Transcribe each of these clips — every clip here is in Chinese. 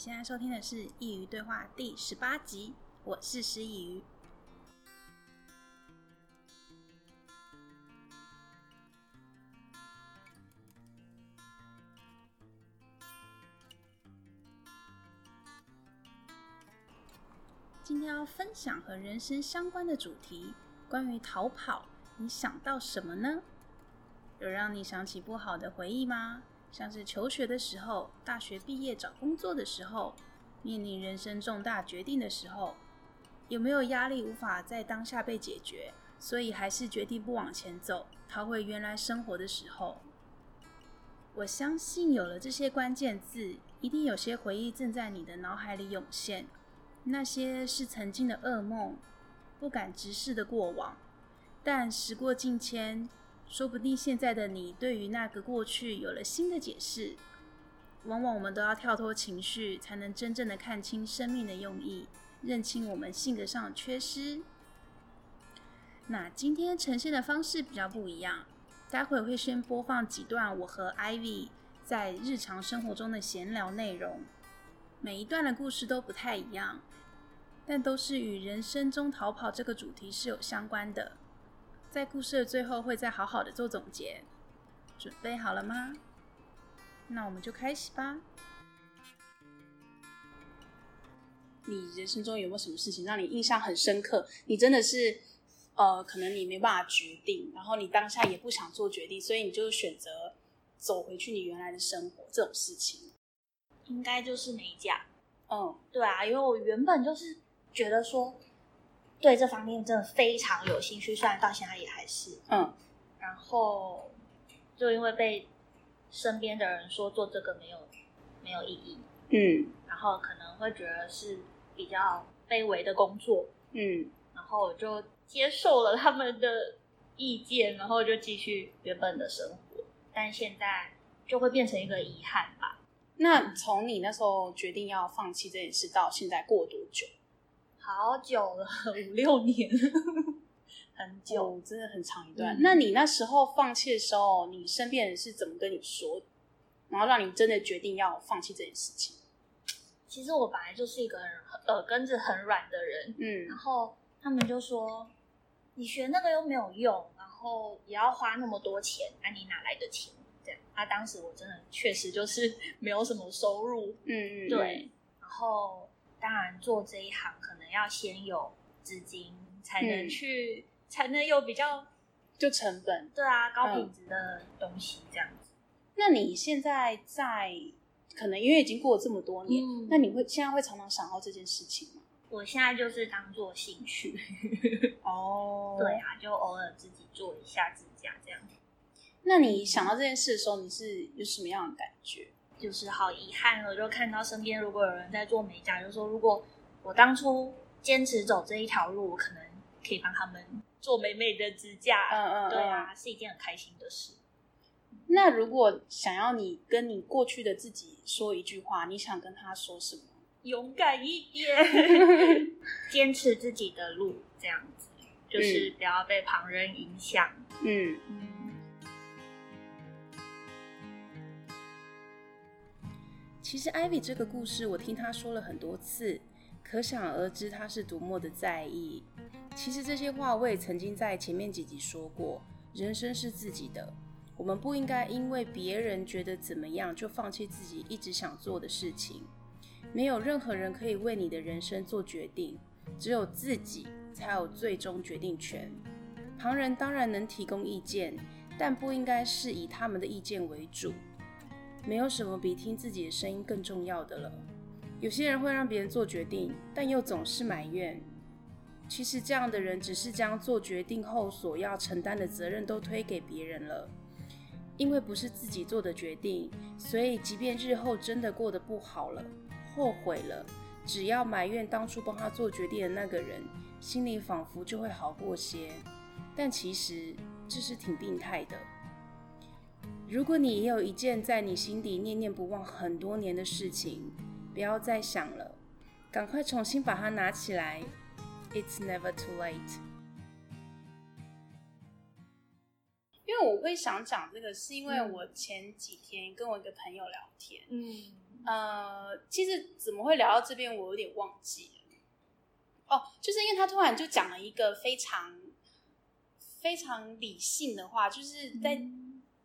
现在收听的是《佾萮对话》第十八集，我是师佾萮。今天要分享和人生相关的主题，关于逃跑，你想到什么呢？有让你想起不好的回忆吗？像是求学的时候、大学毕业找工作的时候、面临人生重大决定的时候，有没有压力无法在当下被解决，所以还是决定不往前走，逃回原来生活的时候？我相信有了这些关键字，一定有些回忆正在你的脑海里涌现。那些是曾经的噩梦，不敢直视的过往，但时过境迁。说不定现在的你对于那个过去有了新的解释。往往我们都要跳脱情绪，才能真正的看清生命的用意，认清我们性格上的缺失。那今天呈现的方式比较不一样，待会会先播放几段我和 Ivy 在日常生活中的闲聊内容，每一段的故事都不太一样，但都是与人生中逃跑这个主题是有相关的。在故事的最后，会再好好的做总结。准备好了吗？那我们就开始吧。你人生中有没有什么事情让你印象很深刻？你真的是，呃，可能你没办法决定，然后你当下也不想做决定，所以你就选择走回去你原来的生活。这种事情，应该就是美甲。嗯，对啊，因为我原本就是觉得说。对这方面真的非常有兴趣，虽然到现在也还是。嗯，然后就因为被身边的人说做这个没有没有意义，嗯，然后可能会觉得是比较卑微的工作，嗯，然后我就接受了他们的意见，然后就继续原本的生活，但现在就会变成一个遗憾吧。那从你那时候决定要放弃这件事到现在过多久？好久了，五六年，很久，哦，真的很长一段。嗯。那你那时候放弃的时候，你身边人是怎么跟你说，然后让你真的决定要放弃这件事情？其实我本来就是一个耳根子很软的人，嗯，然后他们就说，你学那个又没有用，然后也要花那么多钱，那你哪来的钱？这样，啊，当时我真的确实就是没有什么收入，嗯嗯，对，然后当然做这一行可能。要先有资金，才能去，嗯、才能有比较就成本。对啊，高品质的东西这样子。嗯、那你现在在可能因为已经过了这么多年，嗯、那你会现在会常常想到这件事情吗？我现在就是当做兴趣。哦，对啊，就偶尔自己做一下指甲这样。那你想到这件事的时候，你是有什么样的感觉？就是好遗憾了，就看到身边如果有人在做美甲，就说如果。我当初坚持走这一条路，我可能可以帮他们做美美的指甲。嗯嗯，嗯，对啊，是一件很开心的事。那如果想要你跟你过去的自己说一句话，你想跟他说什么？勇敢一点，坚持自己的路，这样子就是不要被旁人影响。嗯嗯。其实 Ivy 这个故事，我听他说了很多次。可想而知，他是多么的在意。其实这些话我也曾经在前面几集说过。人生是自己的，我们不应该因为别人觉得怎么样就放弃自己一直想做的事情。没有任何人可以为你的人生做决定，只有自己才有最终决定权。旁人当然能提供意见，但不应该是以他们的意见为主。没有什么比听自己的声音更重要的了。有些人会让别人做决定，但又总是埋怨。其实这样的人只是将做决定后所要承担的责任都推给别人了。因为不是自己做的决定，所以即便日后真的过得不好了、后悔了，只要埋怨当初帮他做决定的那个人，心里仿佛就会好过些。但其实这是挺病态的。如果你也有一件在你心底念念不忘很多年的事情，不要再想了，赶快重新把它拿起来。It's never too late。因为我会想讲这个，是因为我前几天跟我一个朋友聊天，嗯，呃，其实怎么会聊到这边，我有点忘记了。哦，就是因为他突然就讲了一个非常非常理性的话，就是在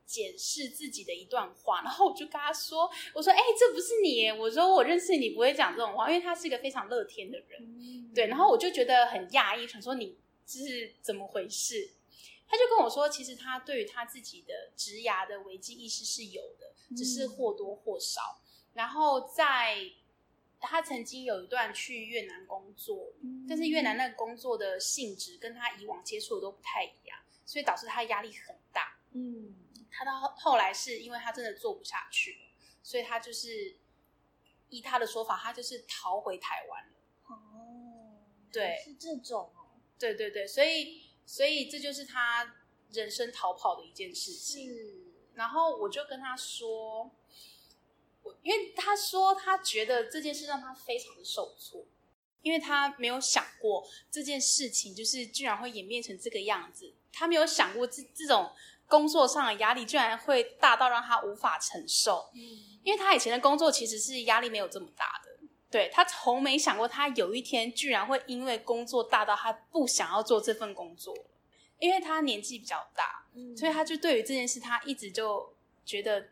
检视自己的一段话，然后我就跟他说：“我说，哎、欸，这不是你，我说我认识你不会讲这种话，因为他是一个非常乐天的人，对。然后我就觉得很讶异，想说你这是怎么回事？他就跟我说，其实他对于他自己的职涯的危机意识是有的，只是或多或少。然后在他曾经有一段去越南工作，但是越南那个工作的性质跟他以往接触的都不太一样，所以导致他压力很大。嗯。”他到后来是因为他真的做不下去了，所以他就是依他的说法，他就是逃回台湾了。哦，对，是这种哦。对对对，所以所以这就是他人生逃跑的一件事情。是。然后我就跟他说，我因为他说他觉得这件事让他非常的受挫，因为他没有想过这件事情就是居然会演变成这个样子，他没有想过这这种。工作上的压力居然会大到让他无法承受，嗯，因为他以前的工作其实是压力没有这么大的，对，他从没想过他有一天居然会因为工作大到他不想要做这份工作，因为他年纪比较大，嗯，所以他就对于这件事他一直就觉得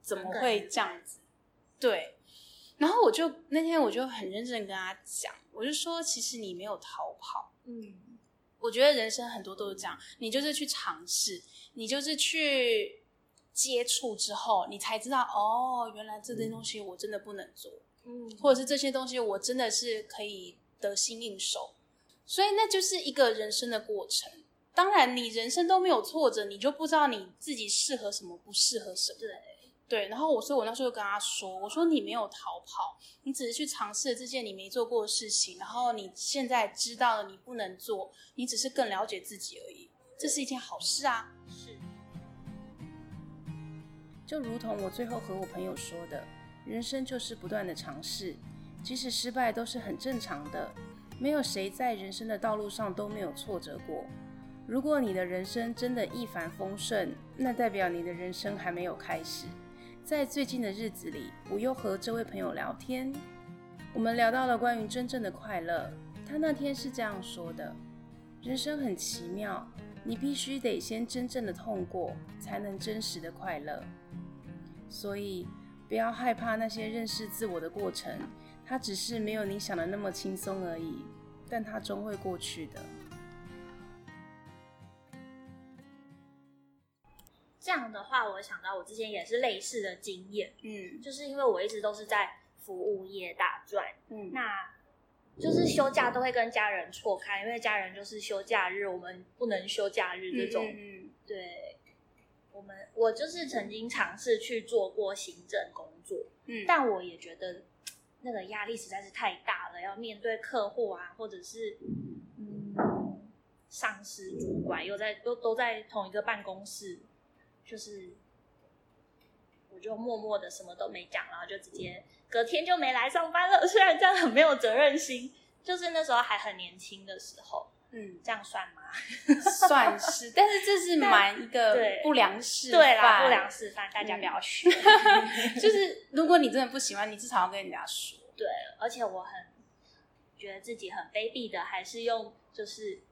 怎么会这样子，对，然后我就那天我就很认真跟他讲，我就说其实你没有逃跑，嗯，我觉得人生很多都是这样，你就是去尝试。你就是去接触之后，你才知道哦，原来这些东西我真的不能做，嗯，或者是这些东西我真的是可以得心应手，所以那就是一个人生的过程。当然，你人生都没有挫折，你就不知道你自己适合什么，不适合什么。对对。然后我说，我那时候就跟他说，我说你没有逃跑，你只是去尝试了这件你没做过的事情，然后你现在知道了你不能做，你只是更了解自己而已。这是一件好事啊！是，就如同我最后和我朋友说的，人生就是不断的尝试，即使失败都是很正常的。没有谁在人生的道路上都没有挫折过。如果你的人生真的一帆风顺，那代表你的人生还没有开始。在最近的日子里，我又和这位朋友聊天，我们聊到了关于真正的快乐。他那天是这样说的：人生很奇妙。你必须得先真正的痛过，才能真实的快乐。所以，不要害怕那些认识自我的过程，它只是没有你想的那么轻松而已，但它终会过去的。这样的话，我想到我之前也是类似的经验，嗯，就是因为我一直都是在服务业打转，嗯，那。就是休假都会跟家人错开，因为家人就是休假日，我们不能休假日这种。嗯嗯，对，我们我就是曾经尝试去做过行政工作，嗯，但我也觉得那个压力实在是太大了，要面对客户啊，或者是嗯上司主管又在都都在同一个办公室，就是我就默默的什么都没讲，然后就直接。隔天就没来上班了，虽然这样很没有责任心，就是那时候还很年轻的时候，嗯，这样算吗？算是，但是这是 蛮一个不良示范，对啦，不良示范，大家不要学。嗯、就是如果你真的不喜欢，你至少要跟人家说。对，而且我很觉得自己很卑鄙的，还是用就是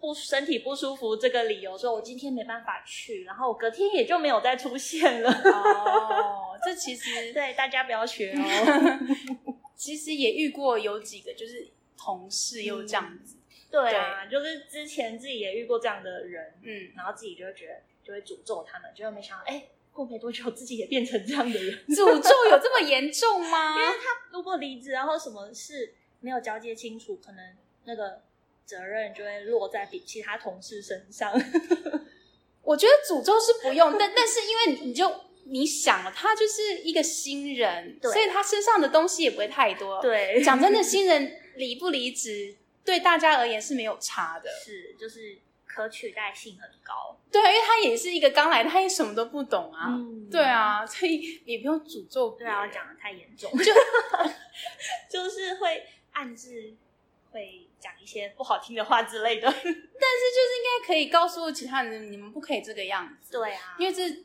不身体不舒服这个理由说，我今天没办法去，然后我隔天也就没有再出现了。哦。这其实 对大家不要学哦。其实也遇过有几个，就是同事又这样子。嗯、对啊对，就是之前自己也遇过这样的人，嗯，然后自己就会觉得就会诅咒他们，结果没想到，哎，过没多久自己也变成这样的人。诅咒有这么严重吗？因为他如果离职，然后什么事没有交接清楚，可能那个责任就会落在比其他同事身上。我觉得诅咒是不用，但但是因为你就。你想了，他就是一个新人，所以他身上的东西也不会太多。对，讲真的，新人离不离职，对大家而言是没有差的。是，就是可取代性很高。对，因为他也是一个刚来的，他也什么都不懂啊。嗯，对啊，所以也不用诅咒。对啊，我讲的太严重，就 就是会暗自会讲一些不好听的话之类的。但是就是应该可以告诉其他人，你们不可以这个样子。对啊，因为这。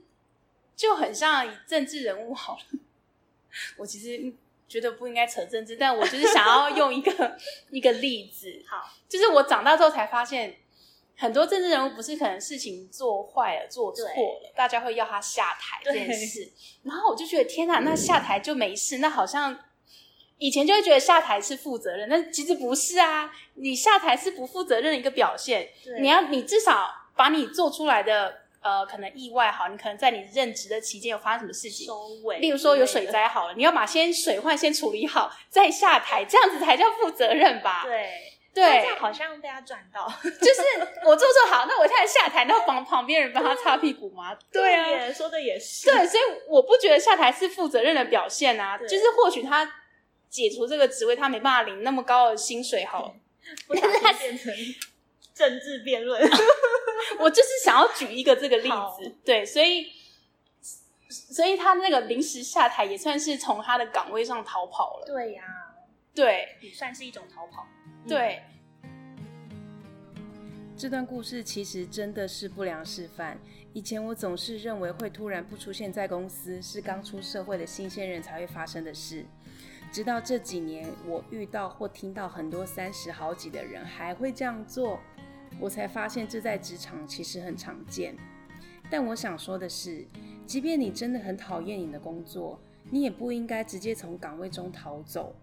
就很像以政治人物好了，我其实觉得不应该扯政治，但我就是想要用一个 一个例子。好，就是我长大之后才发现，很多政治人物不是可能事情做坏了、做错了，大家会要他下台这件事。然后我就觉得天哪，那下台就没事？那好像以前就会觉得下台是负责任，但其实不是啊！你下台是不负责任的一个表现。你要，你至少把你做出来的。呃，可能意外好，你可能在你任职的期间有发生什么事情？收尾，例如说有水灾好了，你要把先水患先处理好，再下台，这样子才叫负责任吧？对对，这样好像被他赚到，就是我做做好，那我现在下台，然后旁旁边人帮他擦屁股吗？对啊，说的也是。对，所以我不觉得下台是负责任的表现啊，就是或许他解除这个职位，他没办法领那么高的薪水，好，不然他变成政治辩论。我就是想要举一个这个例子，对，所以，所以他那个临时下台也算是从他的岗位上逃跑了。对呀，对，也算是一种逃跑。对，这段故事其实真的是不良示范。以前我总是认为会突然不出现在公司是刚出社会的新鲜人才会发生的事，直到这几年我遇到或听到很多三十好几的人还会这样做。我才发现这在职场其实很常见，但我想说的是，即便你真的很讨厌你的工作，你也不应该直接从岗位中逃走。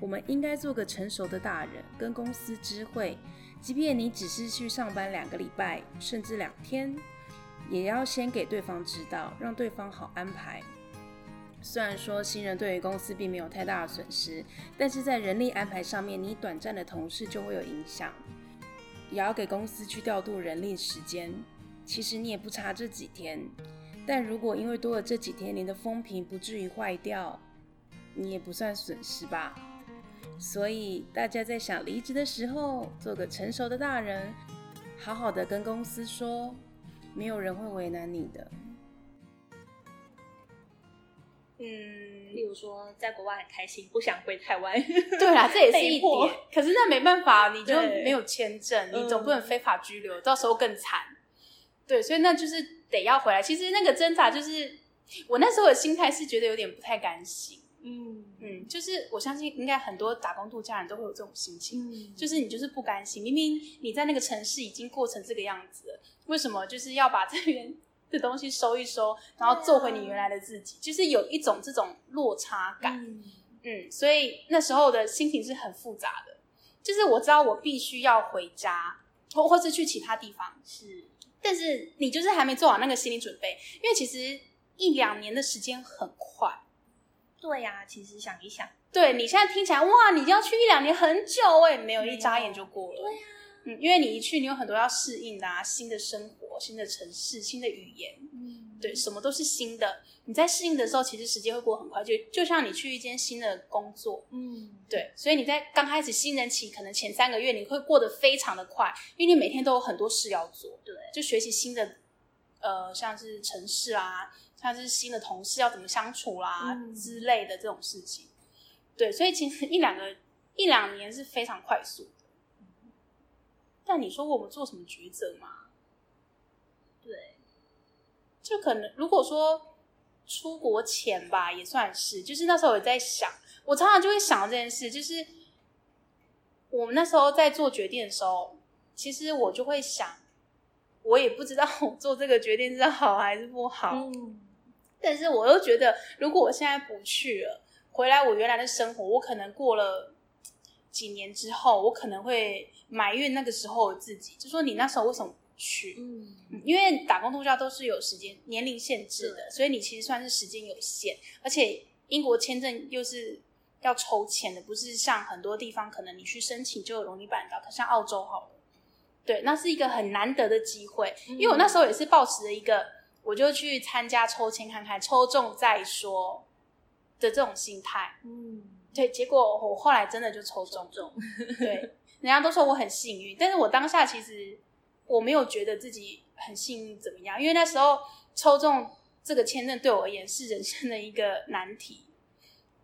我们应该做个成熟的大人，跟公司知会，即便你只是去上班两个礼拜，甚至两天，也要先给对方知道，让对方好安排。虽然说新人对于公司并没有太大的损失，但是在人力安排上面，你短暂的同事就会有影响。也要给公司去调度人力时间，其实你也不差这几天，但如果因为多了这几天，你的风评不至于坏掉，你也不算损失吧。所以大家在想离职的时候，做个成熟的大人，好好的跟公司说，没有人会为难你的。嗯，例如说在国外很开心，不想回台湾。对啊，这也是一点。可是那没办法，你就没有签证，你总不能非法拘留，到时候更惨。对，所以那就是得要回来。其实那个挣扎就是，我那时候的心态是觉得有点不太甘心。嗯嗯，就是我相信应该很多打工度假人都会有这种心情，嗯，就是你就是不甘心，明明你在那个城市已经过成这个样子了，为什么就是要把这边？这东西收一收，然后做回你原来的自己，就是有一种这种落差感。嗯，嗯，所以那时候的心情是很复杂的。就是我知道我必须要回家，或或是去其他地方，是，但是你就是还没做好那个心理准备，因为其实一两年的时间很快。对呀，其实想一想，对，你现在听起来哇，你要去一两年很久哎，没有，一眨眼就过了。对呀。嗯，因为你一去，你有很多要适应的啊，新的生活、新的城市、新的语言，嗯，对，什么都是新的。你在适应的时候，其实时间会过很快，就就像你去一间新的工作，嗯，对，所以你在刚开始新人期，可能前三个月你会过得非常的快，因为你每天都有很多事要做，对，就学习新的，呃，像是城市啊，像是新的同事要怎么相处啦、啊嗯、之类的这种事情，对，所以其实一两个一两年是非常快速。但你说我们做什么抉择吗？对，就可能如果说出国前吧，也算是。就是那时候我在想，我常常就会想到这件事，就是我们那时候在做决定的时候，其实我就会想，我也不知道我做这个决定是好还是不好。嗯，但是我又觉得，如果我现在不去了，回来我原来的生活，我可能过了几年之后，我可能会。埋怨那个时候的自己，就说你那时候为什么不去？嗯，因为打工度假都是有时间年龄限制的，所以你其实算是时间有限，而且英国签证又是要抽签的，不是像很多地方可能你去申请就容易办到，可像澳洲好了，对，那是一个很难得的机会。因为我那时候也是抱持了一个，我就去参加抽签看看，抽中再说的这种心态。嗯，对，结果我后来真的就抽中，抽中对。人家都说我很幸运，但是我当下其实我没有觉得自己很幸运怎么样，因为那时候抽中这个签证对我而言是人生的一个难题。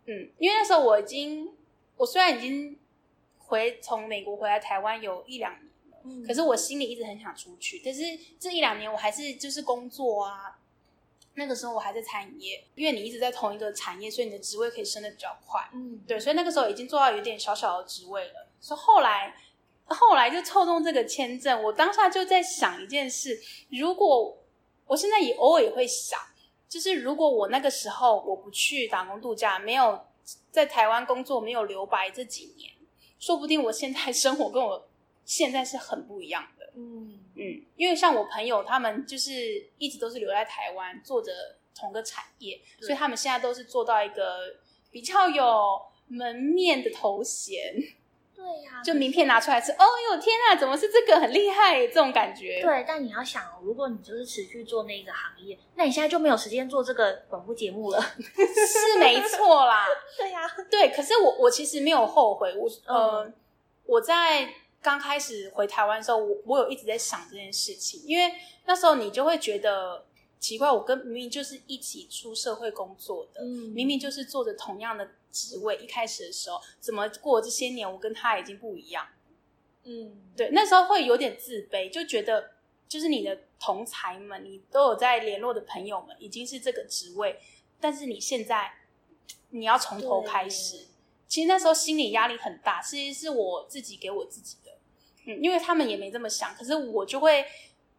嗯，因为那时候我已经，我虽然已经回从美国回来台湾有一两年了，嗯，可是我心里一直很想出去，但是这一两年我还是就是工作啊，那个时候我还在餐饮业，因为你一直在同一个产业，所以你的职位可以升的比较快。嗯，对，所以那个时候已经做到有点小小的职位了。所以后来，后来就凑中这个签证，我当下就在想一件事：如果我现在也偶尔也会想，就是如果我那个时候我不去打工度假，没有在台湾工作，没有留白这几年，说不定我现在生活跟我现在是很不一样的。嗯嗯，因为像我朋友他们就是一直都是留在台湾做着同个产业，所以他们现在都是做到一个比较有门面的头衔。对呀、啊，就名片拿出来吃，哦哟天啊，怎么是这个很厉害这种感觉？对，但你要想哦，如果你就是持续做那个行业，那你现在就没有时间做这个广播节目了，是没错啦。对呀、啊，对，可是我我其实没有后悔，我呃、嗯、我在刚开始回台湾的时候，我我有一直在想这件事情，因为那时候你就会觉得奇怪，我跟明明就是一起出社会工作的，嗯，明明就是做着同样的。职位一开始的时候，怎么过这些年，我跟他已经不一样。嗯，对，那时候会有点自卑，就觉得就是你的同才们，你都有在联络的朋友们，已经是这个职位，但是你现在你要从头开始。其实那时候心理压力很大，其实是我自己给我自己的。嗯，因为他们也没这么想，可是我就会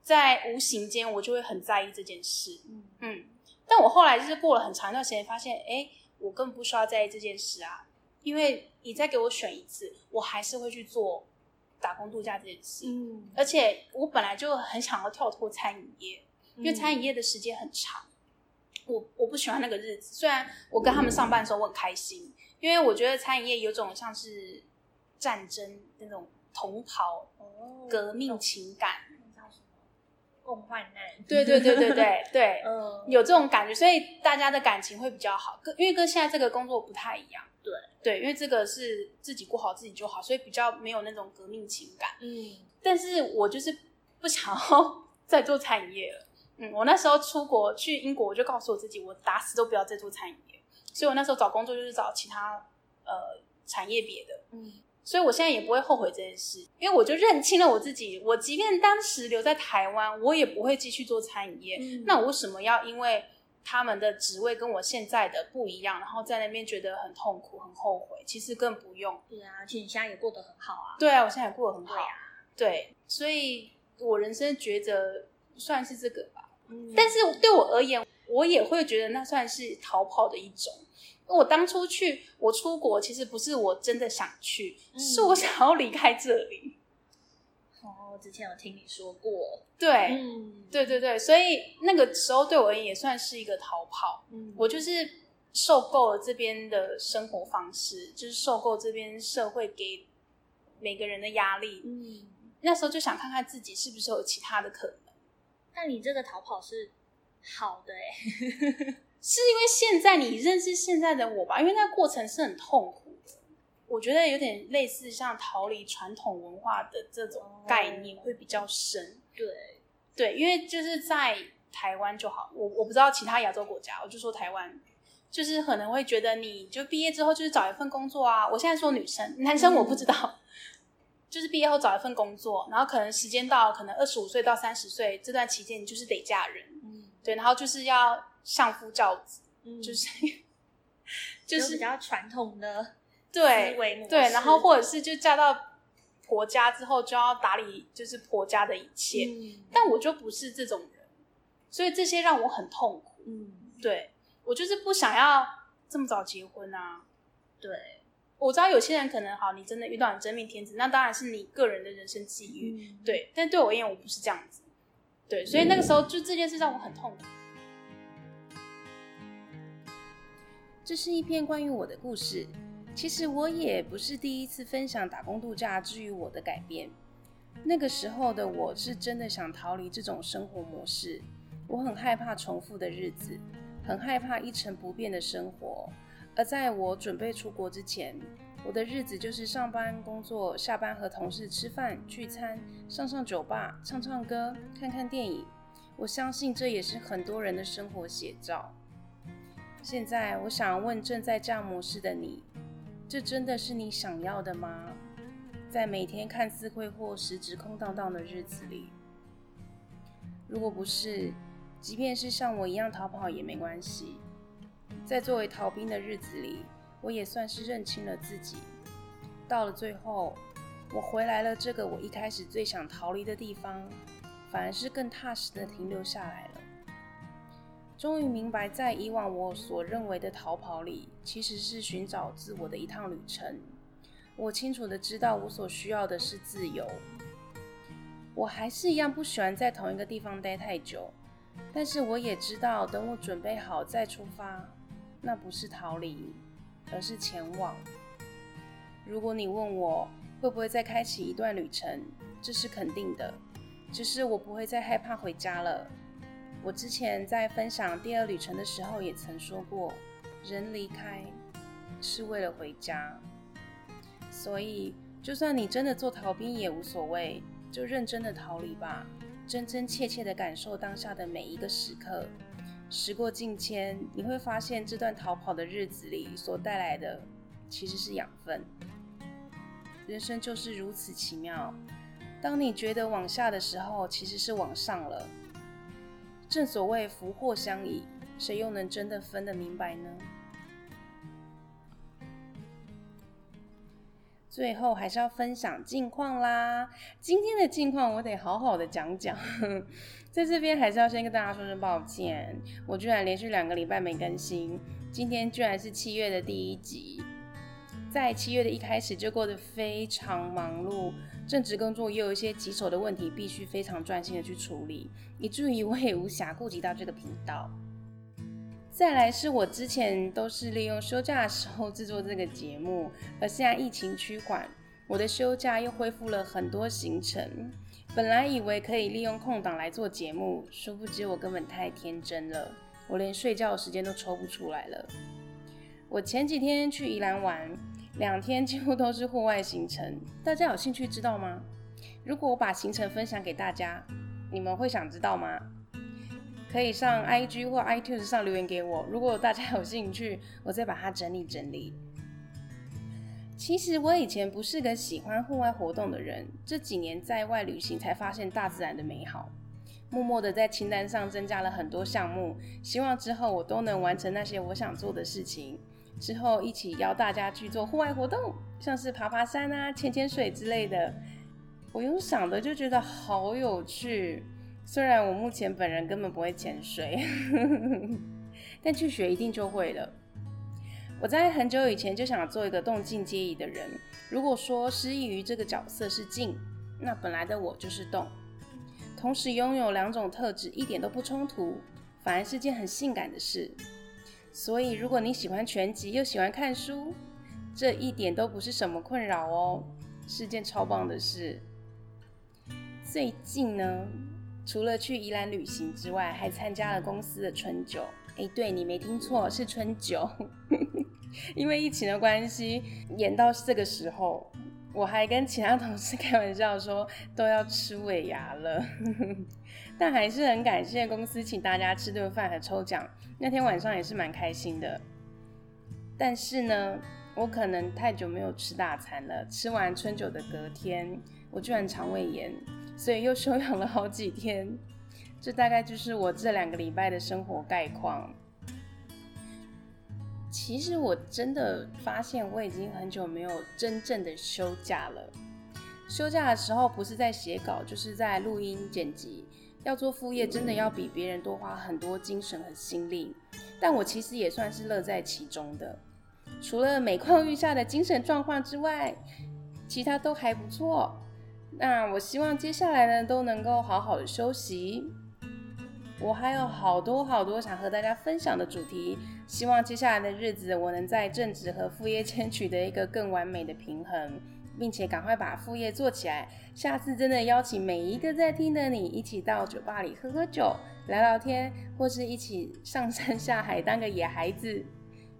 在无形间，我就会很在意这件事。嗯嗯，但我后来就是过了很长一段时间，发现，哎。我根本不需要在意这件事啊，因为你再给我选一次，我还是会去做打工度假这件事。嗯，而且我本来就很想要跳脱餐饮业，因为餐饮业的时间很长，我我不喜欢那个日子。虽然我跟他们上班的时候我很开心，因为我觉得餐饮业有种像是战争那种同袍革命情感。共患难，对对对对对 对，嗯，有这种感觉，所以大家的感情会比较好，跟因为跟现在这个工作不太一样，对。对，因为这个是自己过好自己就好，所以比较没有那种革命情感，嗯，但是我就是不想要再做餐饮业了，嗯，我那时候出国去英国，我就告诉我自己，我打死都不要再做餐饮业，所以我那时候找工作就是找其他呃产业别的，嗯。所以，我现在也不会后悔这件事，因为我就认清了我自己。我即便当时留在台湾，我也不会继续做餐饮业。嗯。那我为什么要因为他们的职位跟我现在的不一样，然后在那边觉得很痛苦、很后悔？其实更不用。对啊，而且你现在也过得很好啊。对啊，我现在也过得很好。对啊。对，所以我人生抉择算是这个吧。嗯。但是对我而言，我也会觉得那算是逃跑的一种。我当初去，我出国其实不是我真的想去，嗯、是我想要离开这里。哦，之前有听你说过，对，嗯，对对对，所以那个时候对我而言也算是一个逃跑。嗯，我就是受够了这边的生活方式，就是受够这边社会给每个人的压力。嗯，那时候就想看看自己是不是有其他的可能。那你这个逃跑是好的哎。是因为现在你认识现在的我吧，因为那个过程是很痛苦的，我觉得有点类似像逃离传统文化的这种概念会比较深。对对，因为就是在台湾就好，我我不知道其他亚洲国家，我就说台湾，就是可能会觉得你就毕业之后就是找一份工作啊。我现在说女生，男生我不知道，嗯、就是毕业后找一份工作，然后可能时间到，可能二十五岁到三十岁这段期间，你就是得嫁人。嗯，对，然后就是要。相夫教子，嗯、就是 就是比较传统的对对，然后或者是就嫁到婆家之后就要打理就是婆家的一切，嗯、但我就不是这种人，所以这些让我很痛苦。嗯，对，我就是不想要这么早结婚啊。对，我知道有些人可能好，你真的遇到你真命天子，那当然是你个人的人生际遇。嗯、对，但对我而言，我不是这样子。对，所以那个时候就这件事让我很痛苦。这是一篇关于我的故事。其实我也不是第一次分享打工度假之于我的改变。那个时候的我是真的想逃离这种生活模式。我很害怕重复的日子，很害怕一成不变的生活。而在我准备出国之前，我的日子就是上班、工作、下班和同事吃饭、聚餐、上上酒吧、唱唱歌、看看电影。我相信这也是很多人的生活写照。现在我想问正在这样模式的你，这真的是你想要的吗？在每天看似挥霍、实质空荡荡的日子里，如果不是，即便是像我一样逃跑也没关系。在作为逃兵的日子里，我也算是认清了自己。到了最后，我回来了这个我一开始最想逃离的地方，反而是更踏实的停留下来。终于明白，在以往我所认为的逃跑里，其实是寻找自我的一趟旅程。我清楚的知道，我所需要的是自由。我还是一样不喜欢在同一个地方待太久，但是我也知道，等我准备好再出发，那不是逃离，而是前往。如果你问我会不会再开启一段旅程，这是肯定的，只是我不会再害怕回家了。我之前在分享第二旅程的时候也曾说过，人离开是为了回家，所以就算你真的做逃兵也无所谓，就认真的逃离吧，真真切切的感受当下的每一个时刻。时过境迁，你会发现这段逃跑的日子里所带来的其实是养分。人生就是如此奇妙，当你觉得往下的时候，其实是往上了。正所谓福祸相依，谁又能真的分得明白呢？最后还是要分享近况啦。今天的近况我得好好的讲讲，在这边还是要先跟大家说声抱歉，我居然连续两个礼拜没更新，今天居然是七月的第一集。在七月的一开始就过得非常忙碌，正职工作也有一些棘手的问题，必须非常专心的去处理，以至于我也无暇顾及到这个频道。再来是我之前都是利用休假的时候制作这个节目，而现在疫情趋缓，我的休假又恢复了很多行程。本来以为可以利用空档来做节目，殊不知我根本太天真了，我连睡觉的时间都抽不出来了。我前几天去宜兰玩。两天几乎都是户外行程，大家有兴趣知道吗？如果我把行程分享给大家，你们会想知道吗？可以上 IG 或 iTunes 上留言给我。如果大家有兴趣，我再把它整理整理。其实我以前不是个喜欢户外活动的人，这几年在外旅行才发现大自然的美好，默默的在清单上增加了很多项目，希望之后我都能完成那些我想做的事情。之后一起邀大家去做户外活动，像是爬爬山啊、潜潜水之类的。我用想的就觉得好有趣。虽然我目前本人根本不会潜水，但去学一定就会了。我在很久以前就想做一个动静皆宜的人。如果说失忆于这个角色是静，那本来的我就是动。同时拥有两种特质一点都不冲突，反而是件很性感的事。所以，如果你喜欢全集又喜欢看书，这一点都不是什么困扰哦，是件超棒的事。最近呢，除了去宜兰旅行之外，还参加了公司的春酒。哎，对，你没听错，是春酒。因为疫情的关系，演到这个时候，我还跟其他同事开玩笑说都要吃尾牙了。但还是很感谢公司请大家吃顿饭和抽奖，那天晚上也是蛮开心的。但是呢，我可能太久没有吃大餐了，吃完春酒的隔天，我居然肠胃炎，所以又休养了好几天。这大概就是我这两个礼拜的生活概况。其实我真的发现我已经很久没有真正的休假了。休假的时候不是在写稿，就是在录音剪辑。要做副业，真的要比别人多花很多精神和心力，但我其实也算是乐在其中的。除了每况愈下的精神状况之外，其他都还不错。那我希望接下来呢，都能够好好的休息。我还有好多好多想和大家分享的主题，希望接下来的日子，我能在正职和副业间取得一个更完美的平衡。并且赶快把副业做起来。下次真的邀请每一个在听的你一起到酒吧里喝喝酒、聊聊天，或是一起上山下海当个野孩子，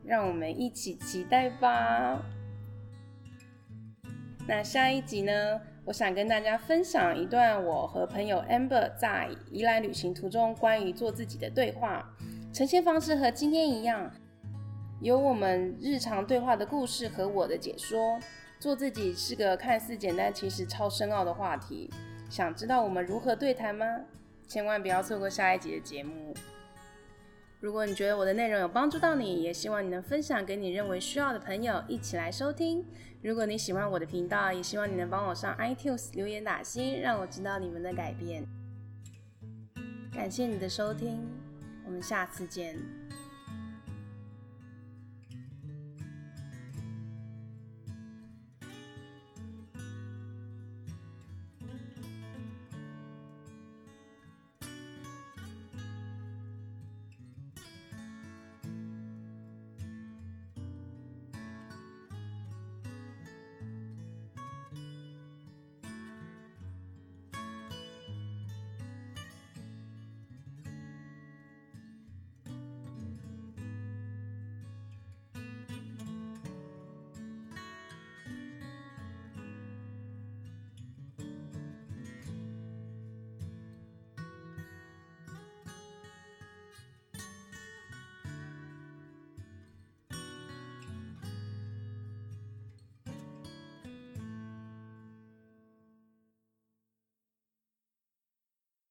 让我们一起期待吧。那下一集呢，我想跟大家分享一段我和朋友 Amber 在宜兰旅行途中关于做自己的对话，呈现方式和今天一样，有我们日常对话的故事和我的解说。做自己是个看似简单，其实超深奥的话题。想知道我们如何对谈吗？千万不要错过下一集的节目。如果你觉得我的内容有帮助到你，也希望你能分享给你认为需要的朋友一起来收听。如果你喜欢我的频道，也希望你能帮我上 iTunes 留言打星，让我知道你们的改变。感谢你的收听，我们下次见。